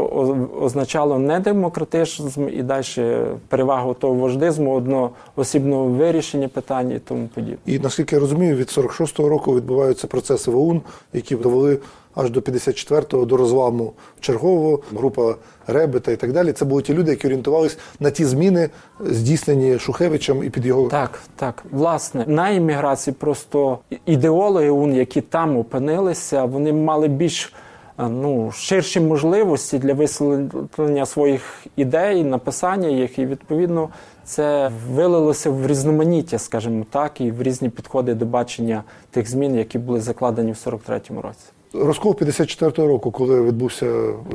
означало не демократизм і далі перевагу того вождизму, одноосібного вирішення питань і тому подібне. І наскільки я розумію, від 46-го року відбуваються процеси в ОУН, які довели аж до 54-го до розламу чергового, група Ребета і так далі. Це були ті люди, які орієнтувалися на ті зміни, здійснені Шухевичем і під його Так, так. Власне, на імміграції просто ідеологи ОУН, які там опинилися, вони мали більш е, ну, ширші можливості для висловлення своїх ідей, написання їх, і відповідно це вилилося в різноманіття, скажімо так, і в різні підходи до бачення тих змін, які були закладені в 43-му році. Розкол 54-го року, коли відбувся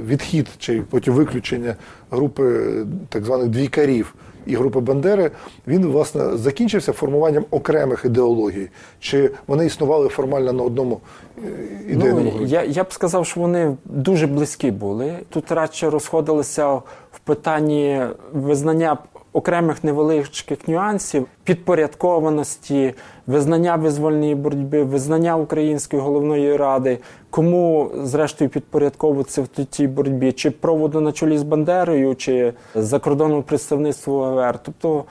відхід чи потім виключення групи так званих двійкарів і групи Бандери, він власне закінчився формуванням окремих ідеологій. Чи вони існували формально на одному е, ідейному Ну, я, я б сказав, що вони дуже близькі були. Тут радше розходилися в питанні визнання окремих невеличких нюансів, підпорядкованості, визнання визвольної боротьби, визнання Української головної ради, кому зрештою підпорядковуватися в цій боротьбі, чи проводу на чолі з Бандерою, чи закордонному представництву АВР. Тобто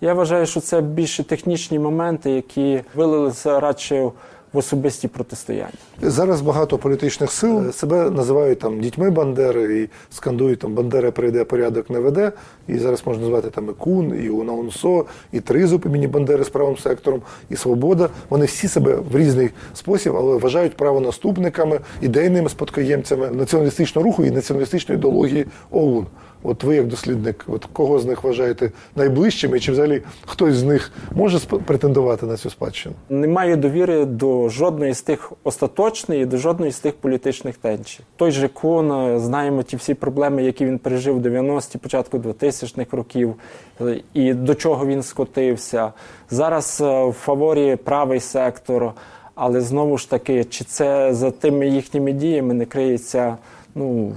я вважаю, що це більше технічні моменти, які вилилися радше в особисті протистояння. Зараз багато політичних сил себе називають там дітьми Бандери і скандують там Бандера прийде, порядок не веде. І зараз можна назвати там і Кун, і Унаунсо, і Тризуб імені Бандери з правим сектором, і Свобода. Вони всі себе в різний спосіб, але вважають правонаступниками, ідейними спадкоємцями націоналістичного руху і націоналістичної ідеології ОУН. От ви як дослідник, от кого з них вважаєте найближчими, чи взагалі хтось з них може претендувати на цю спадщину? Не маю довіри до жодної з тих остаточної, і до жодної з тих політичних тенчів. Той же Кун, е, знаємо ті всі проблеми, які він пережив в 90-ті, початку 2000-х років, е, і до чого він скотився. Зараз е, в фаворі правий сектор, але знову ж таки, чи це за тими їхніми діями не криється ну,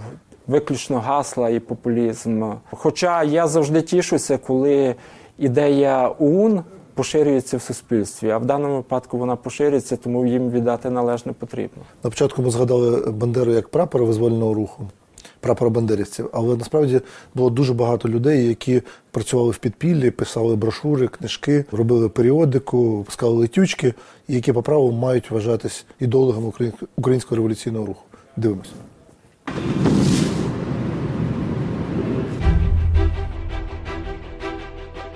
виключно гасла і популізм. Хоча я завжди тішуся, коли ідея ОУН поширюється в суспільстві, а в даному випадку вона поширюється, тому їм віддати належне потрібно. На початку ми згадали Бандеру як прапора визвольного руху, прапора бандерівців, але насправді було дуже багато людей, які працювали в підпіллі, писали брошури, книжки, робили періодику, випускали летючки, які по праву мають вважатись ідеологами українського революційного руху. Дивимося.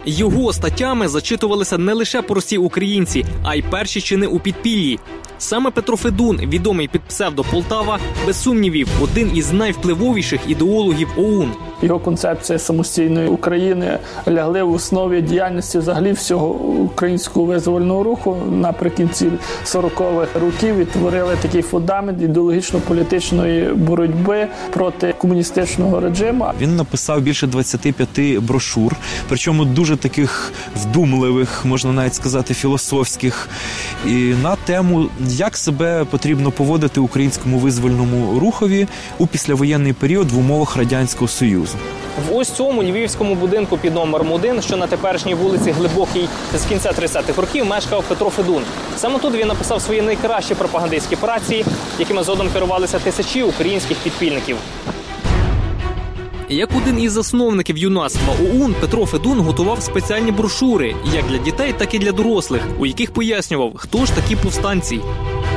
Його статтями зачитувалися не лише прості українці, а й перші чини у підпіллі. Саме Петро Федун, відомий під псевдо Полтава, без сумнівів, один із найвпливовіших ідеологів ОУН. Його концепція самостійної України лягли в основі діяльності взагалі всього українського визвольного руху наприкінці 40-х років і творили такий фундамент ідеологічно-політичної боротьби проти комуністичного режиму. Він написав більше 25 брошур, причому дуже таких вдумливих, можна навіть сказати, філософських, і на тему, як себе потрібно поводити українському визвольному рухові у післявоєнний період в умовах радянського союзу. В ось цьому львівському будинку під номером 1, що на теперішній вулиці Глибокій з кінця 30-х років мешкав Петро Федун. Саме тут він написав свої найкращі пропагандистські праці, якими згодом керувалися тисячі українських підпільників. Як один із засновників юнацтва ОУН, Петро Федун готував спеціальні брошури як для дітей, так і для дорослих, у яких пояснював, хто ж такі повстанці.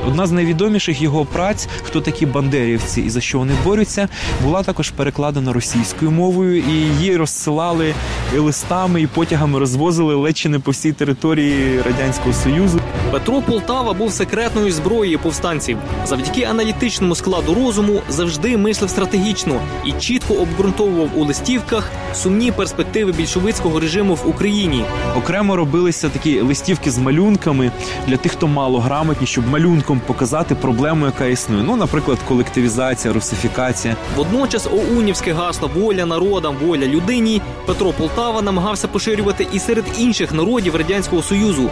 Одна з найвідоміших його праць, хто такі бандерівці і за що вони борються, була також перекладена російською мовою, і її розсилали і листами і потягами розвозили ледь чи не по всій території радянського союзу. Петро Полтава був секретною зброєю повстанців. Завдяки аналітичному складу розуму завжди мислив стратегічно і чітко обґрунтовував у листівках сумні перспективи більшовицького режиму в Україні. Окремо робилися такі листівки з малюнками для тих, хто мало грамотні, щоб малюнком показати проблему, яка існує. Ну, наприклад, колективізація, русифікація. Водночас оунівське гасло воля народам, воля людині Петро Полтава намагався поширювати і серед інших народів радянського союзу.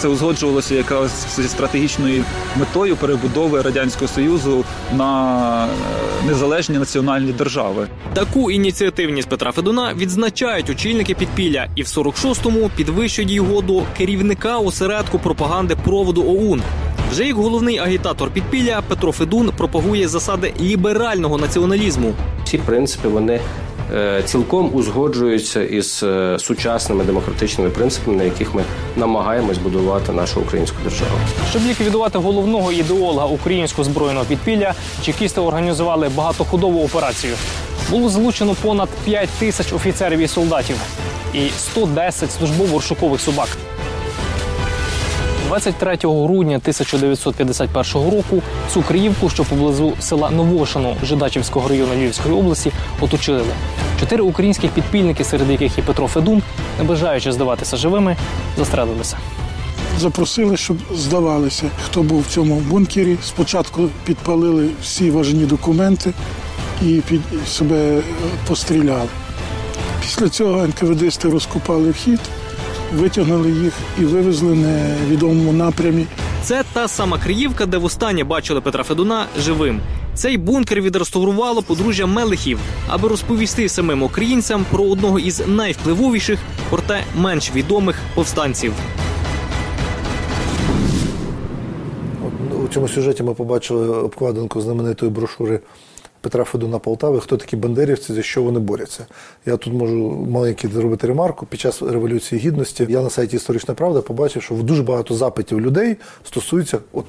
Це узгоджувалося якраз зі стратегічною метою перебудови радянського союзу на е, незалежні національні держави. Таку ініціативність Петра Федуна відзначають очільники підпілля, і в 46-му підвищують його до керівника осередку пропаганди проводу ОУН. Вже як головний агітатор підпілля Петро Федун пропагує засади ліберального націоналізму. Ці принципи вони цілком узгоджуються із е, сучасними демократичними принципами, на яких ми намагаємось будувати нашу українську державу. Щоб ліквідувати головного ідеолога українського збройного підпілля, чекісти організували багатоходову операцію. Було залучено понад 5 тисяч офіцерів і солдатів і 110 службово-рушукових собак. 23 грудня 1951 року цю що поблизу села Новошино Жидачівського району Львівської області, оточили. Чотири українських підпільники, серед яких і Петро Федун, не бажаючи здаватися живими, застрелилися. Запросили, щоб здавалися, хто був в цьому бункері. Спочатку підпалили всі важні документи і під себе постріляли. Після цього НКВДсти розкопали вхід, витягнули їх і вивезли на невідомому напрямі. Це та сама Криївка, де востаннє бачили Петра Федуна живим. Цей бункер відреставрувало подружжя Мелехів, аби розповісти самим українцям про одного із найвпливовіших, проте менш відомих повстанців. У цьому сюжеті ми побачили обкладинку знаменитої брошури Петра Федуна Полтави, хто такі бандерівці, за що вони борються. Я тут можу маленький зробити ремарку. Під час Революції Гідності я на сайті Історична Правда побачив, що дуже багато запитів людей стосується от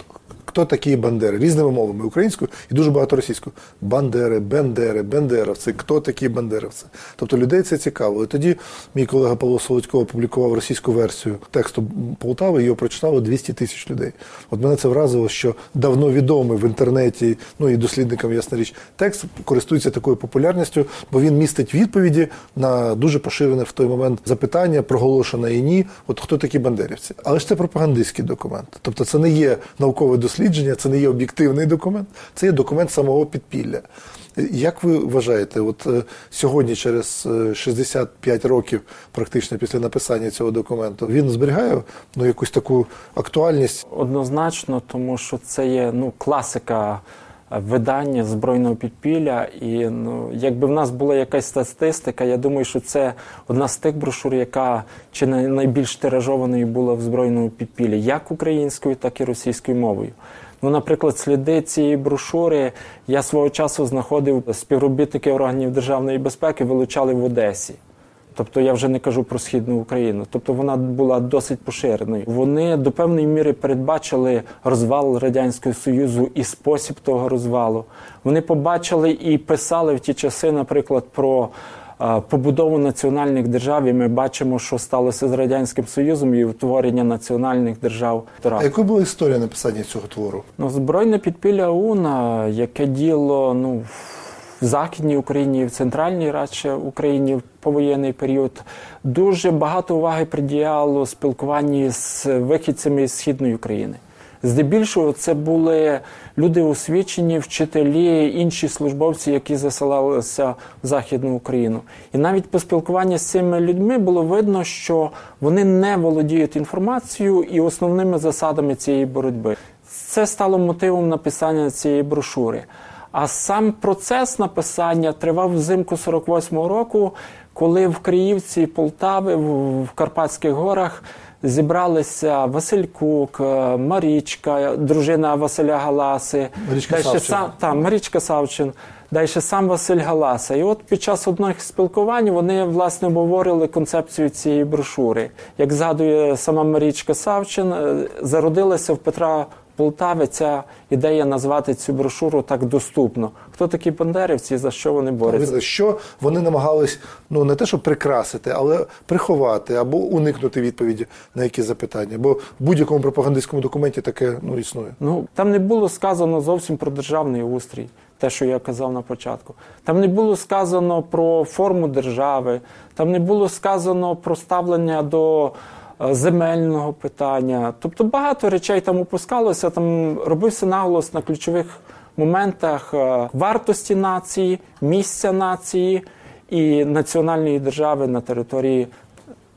хто такі бандери різними мовами українською і дуже багато російською. Бандери, бендери, бендеровці, хто такі бандеровці. Тобто людей це цікаво. І тоді мій колега Павло Солодько опублікував російську версію тексту Полтави, його прочитало 200 тисяч людей. От мене це вразило, що давно відомий в інтернеті, ну і дослідникам, ясна річ, текст користується такою популярністю, бо він містить відповіді на дуже поширене в той момент запитання, проголошене і ні. От хто такі бандерівці? Але ж це пропагандистський документ. Тобто це не є наукове дослідження, це не є об'єктивний документ, це є документ самого підпілля. Як ви вважаєте, от е, сьогодні, через е, 65 років, практично після написання цього документу, він зберігає ну, якусь таку актуальність? Однозначно, тому що це є ну, класика е, видання збройного підпілля. І ну, якби в нас була якась статистика, я думаю, що це одна з тих брошур, яка чи не найбільш тиражованою була в збройному підпіллі, як українською, так і російською мовою. Ну, наприклад, сліди цієї брошури я свого часу знаходив співробітники органів державної безпеки, вилучали в Одесі. Тобто я вже не кажу про східну Україну. Тобто вона була досить поширеною. Вони до певної міри передбачили розвал радянського союзу і спосіб того розвалу. Вони побачили і писали в ті часи, наприклад, про е, побудову національних держав. І ми бачимо, що сталося з радянським союзом і утворення національних держав. А якою була історія написання цього твору? Ну, збройне підпілля ОУН, е, яке діло ну, в Західній Україні, в центральній радше Україні в повоєнний період, дуже багато уваги приділяло спілкуванні з вихідцями з Східної України. Здебільшого це були люди освічені, вчителі, інші службовці, які заселалися в Західну Україну. І навіть по спілкуванні з цими людьми було видно, що вони не володіють інформацією і основними засадами цієї боротьби. Це стало мотивом написання цієї брошури. А сам процес написання тривав взимку 48-го року, коли в Криївці Полтави, в Карпатських горах зібралися Василь Кук, е, Марічка, дружина Василя Галаси, Марічка далі Савчин. сам та Марічка Савчин. Далі сам Василь Галаса. І от під час одних спілкувань вони власне обговорили концепцію цієї брошури. Як згадує сама Марічка Савчин, е, зародилася в Петра Полтави ця ідея назвати цю брошуру так доступно. Хто такі бандерівці і за що вони борються? Що вони намагались ну не те, щоб прикрасити, але приховати або уникнути відповіді на які запитання. Бо в будь-якому пропагандистському документі таке ну існує. Ну там не було сказано зовсім про державний устрій, те, що я казав на початку. Там не було сказано про форму держави, там не було сказано про ставлення до земельного питання. Тобто багато речей там опускалося, там робився наголос на ключових моментах е, вартості нації, місця нації і національної держави на території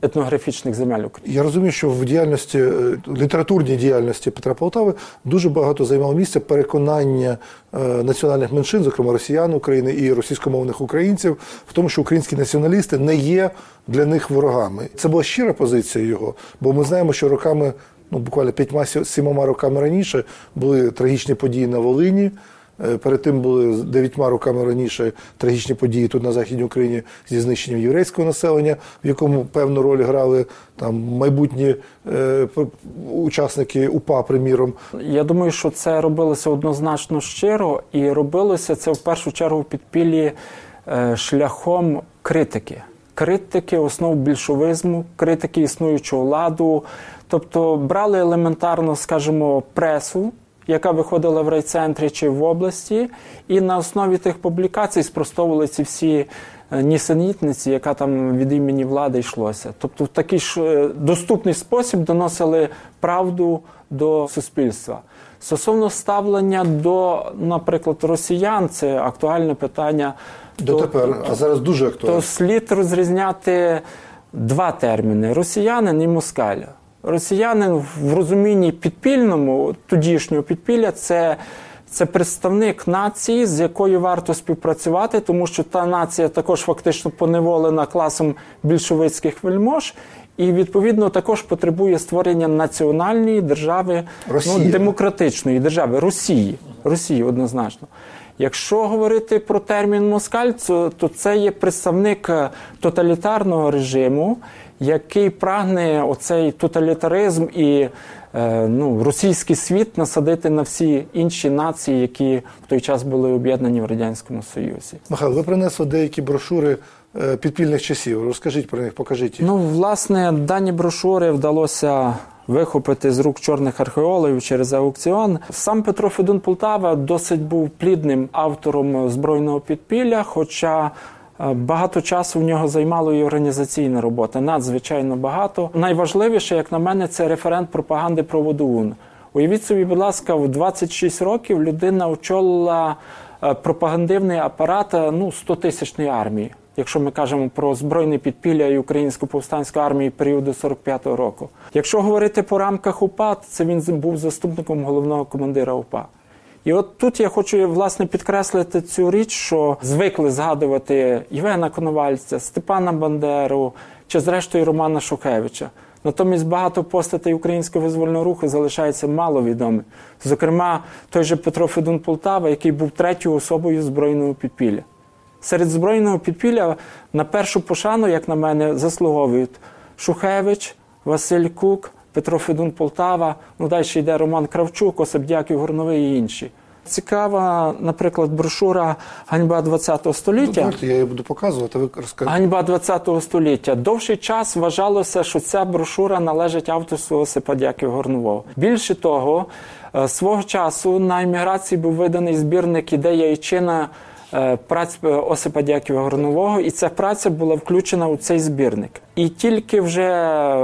етнографічних земель України. Я розумію, що в діяльності е, літературній діяльності Петра Полтави дуже багато займало місце переконання е, національних меншин, зокрема росіян України і російськомовних українців, в тому, що українські націоналісти не є для них ворогами. Це була щира позиція його, бо ми знаємо, що роками, ну буквально п'ятьма сімома роками раніше були трагічні події на Волині. Е, Перед тим були дев'ятьма роками раніше трагічні події тут на Західній Україні зі знищенням єврейського населення, в якому певну роль грали там майбутні е, учасники УПА, приміром. Я думаю, що це робилося однозначно щиро, і робилося це в першу чергу в підпіллі е, шляхом критики. Критики основ більшовизму, критики існуючого ладу. Тобто брали елементарно, скажімо, пресу, яка виходила в райцентрі чи в області, і на основі тих публікацій спростовували ці всі е, нісенітниці, яка там від імені влади йшлося. Тобто в такий ж е, доступний спосіб доносили правду до суспільства. Стосовно ставлення до, наприклад, росіян, це актуальне питання. Дотепер, а зараз дуже актуально. То слід розрізняти два терміни: росіянин і москаль. Росіянин в розумінні підпільному, тодішнього підпілля, це, це представник нації, з якою варто співпрацювати, тому що та нація також фактично поневолена класом більшовицьких вельмож. І відповідно також потребує створення національної держави Росія. ну, демократичної держави Росії. Росії однозначно. Якщо говорити про термін москаль, то, то це є представник е, тоталітарного режиму, який прагне оцей тоталітаризм і е, ну, російський світ насадити на всі інші нації, які в той час були об'єднані в радянському Союзі. Михайло, ви принесли деякі брошури е, підпільних часів. Розкажіть про них, покажіть їх. Ну, власне, дані брошури вдалося вихопити з рук чорних археологів через аукціон. Сам Петро Федун Полтава досить був плідним автором збройного підпілля, хоча е, багато часу в нього займало і організаційна робота, надзвичайно багато. Найважливіше, як на мене, це референт пропаганди про ОДУН. Уявіть собі, будь ласка, в 26 років людина очолила е, пропагандивний апарат е, ну, 100-тисячної армії. Якщо ми кажемо про збройне підпілля і українську повстанську армію періоду 45-го року. Якщо говорити по рамках УПА, це він був заступником головного командира УПА. І от тут я хочу власне підкреслити цю річ, що звикли згадувати Євгена Коновальця, Степана Бандеру чи, зрештою, Романа Шухевича. Натомість багато постатей українського визвольного руху залишається маловідомі. Зокрема, той же Петро Федун Полтава, який був третьою особою збройного підпілля. Серед збройного підпілля на першу пошану, як на мене, заслуговують Шухевич, Василь Кук, Петро Федун Полтава, ну далі йде Роман Кравчук, Осипдяків Горновий і інші. Цікава, наприклад, брошура Ганьба ХХ Ну, століття. давайте я її буду показувати, ви розкажете. Ганьба ХХ століття. Довший час вважалося, що ця брошура належить авторству Осипа Дяків Горнового. Більше того, е, свого часу на еміграції був виданий збірник ідея і чина праць е, Осипа Дяківа Горнового, і ця праця була включена у цей збірник. І тільки вже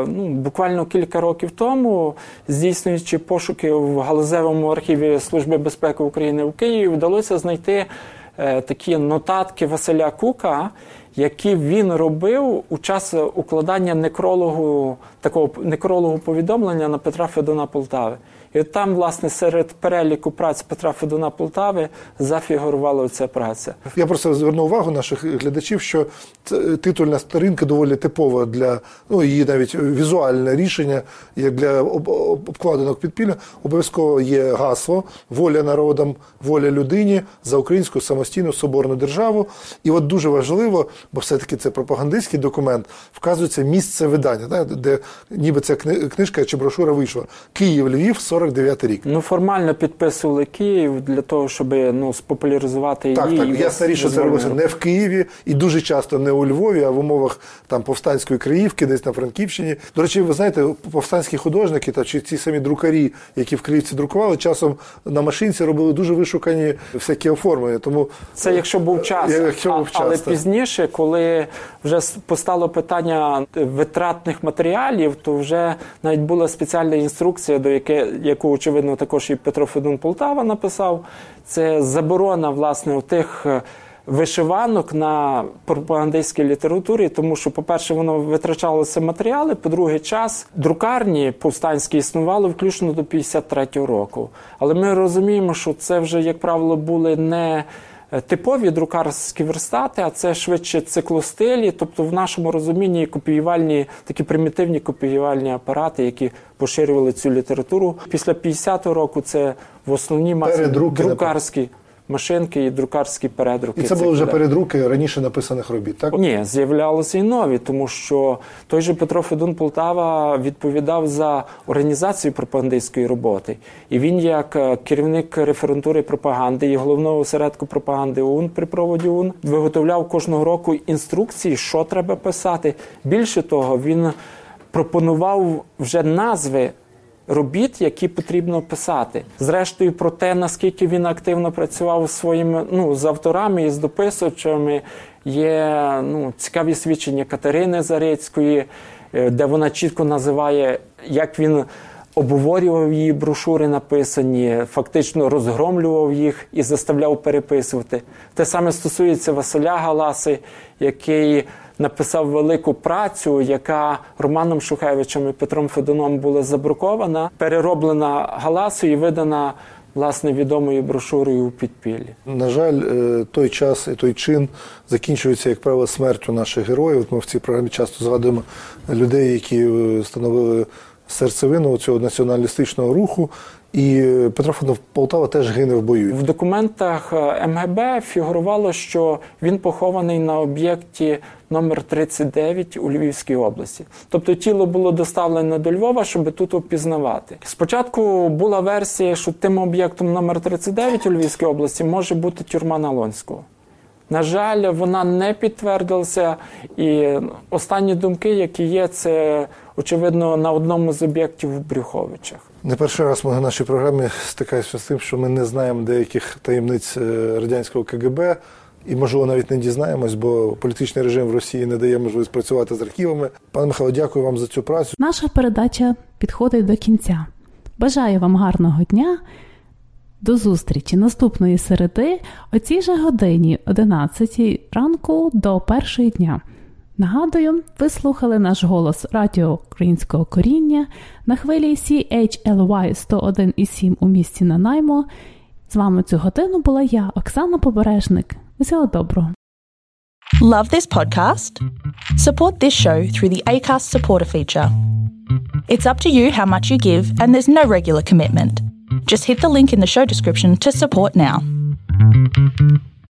ну, буквально кілька років тому, здійснюючи пошуки в галузевому архіві Служби безпеки України в Києві, вдалося знайти е, такі нотатки Василя Кука, які він робив у час укладання некрологу, такого некрологу повідомлення на Петра Федона Полтави. І от там, власне, серед переліку праць Петра Федона Полтави зафігурувала ця праця. Я просто зверну увагу наших глядачів, що титульна сторінка доволі типова для ну її навіть візуальне рішення, як для об- об- обкладинок підпілля. Обов'язково є гасло воля народам, воля людині за українську самостійну соборну державу. І от дуже важливо, бо все-таки це пропагандистський документ, вказується місце видання, де ніби ця кни- книжка чи брошура вийшла. Київ, Львів, 49 рік. Ну, формально підписували Київ для того, щоб ну, спопуляризувати Так, її. так. Ясна річ, що це робиться не в Києві і дуже часто не у Львові, а в умовах там повстанської Криївки, десь на Франківщині. До речі, ви знаєте, повстанські художники та чи ці самі друкарі, які в Криївці друкували, часом на машинці робили дуже вишукані всякі оформлення. Тому Це якщо був час, Якщо був А- але час, так. пізніше, коли вже постало питання витратних матеріалів, то вже навіть була спеціальна інструкція, до яке, яку очевидно також і Петро Федун Полтава написав. Це заборона власне тих. е, вишиванок на пропагандистській літературі, тому що, по-перше, воно витрачалося матеріали, по-друге, час друкарні повстанські існували включно до 53-го року. Але ми розуміємо, що це вже, як правило, були не Типові друкарські верстати, а це швидше циклостилі, тобто в нашому розумінні копіювальні, такі примітивні копіювальні апарати, які поширювали цю літературу. Після 50-го року це в основній масі друкарські машинки і друкарські передруки. І це були вже передруки раніше написаних робіт, так? Ні, з'являлися і нові, тому що той же Петро Федун Полтава відповідав за організацію пропагандистської роботи. І він, як е, керівник референтури пропаганди і головного осередку пропаганди ОУН при проводі ОУН, виготовляв кожного року інструкції, що треба писати. Більше того, він пропонував вже назви. Робіт, які потрібно писати, зрештою, про те, наскільки він активно працював своїми ну з авторами і з дописувачами, є ну цікаві свідчення Катерини Зарецької, е, де вона чітко називає, як він обговорював її брошури написані, фактично розгромлював їх і заставляв переписувати. Те саме стосується Василя Галаси, який написав велику працю, яка Романом Шухевичем і Петром Федуном була забрукована, перероблена Галасою і видана власне відомою брошурою у підпіллі. На жаль, е, той час і той чин закінчується, як правило, смертю наших героїв. От Ми в цій програмі часто згадуємо людей, які е, становили серцевину цього націоналістичного руху. І е, Петро Федоров Полтава теж гине в бою. В документах е, МГБ фігурувало, що він похований на об'єкті номер 39 у Львівській області. Тобто тіло було доставлено до Львова, щоб тут опізнавати. Спочатку була версія, що тим об'єктом номер 39 у Львівській області може бути тюрма Налонського. На жаль, вона не підтвердилася, і останні думки, які є, це очевидно на одному з об'єктів в Брюховичах. Не перший раз ми в нашій програмі стикаємося з тим, що ми не знаємо деяких таємниць е, радянського КГБ, і, можливо, навіть не дізнаємось, бо політичний режим в Росії не дає можливість працювати з архівами. Пане Михайло, дякую вам за цю працю. Наша передача підходить до кінця. Бажаю вам гарного дня. До зустрічі наступної середи о цій же годині, 11 ранку до першої дня. Нагадую, ви слухали наш голос Радіо Українського коріння на хвилі CHLY 101,7 у місті Нанаймо. З вами цю годину була я, Оксана Побережник. Усього доброго. Love this podcast? Support this show through the ACAST supporter feature. It's up to you how much you give, and there's no regular commitment. Just hit the link in the show description to support now.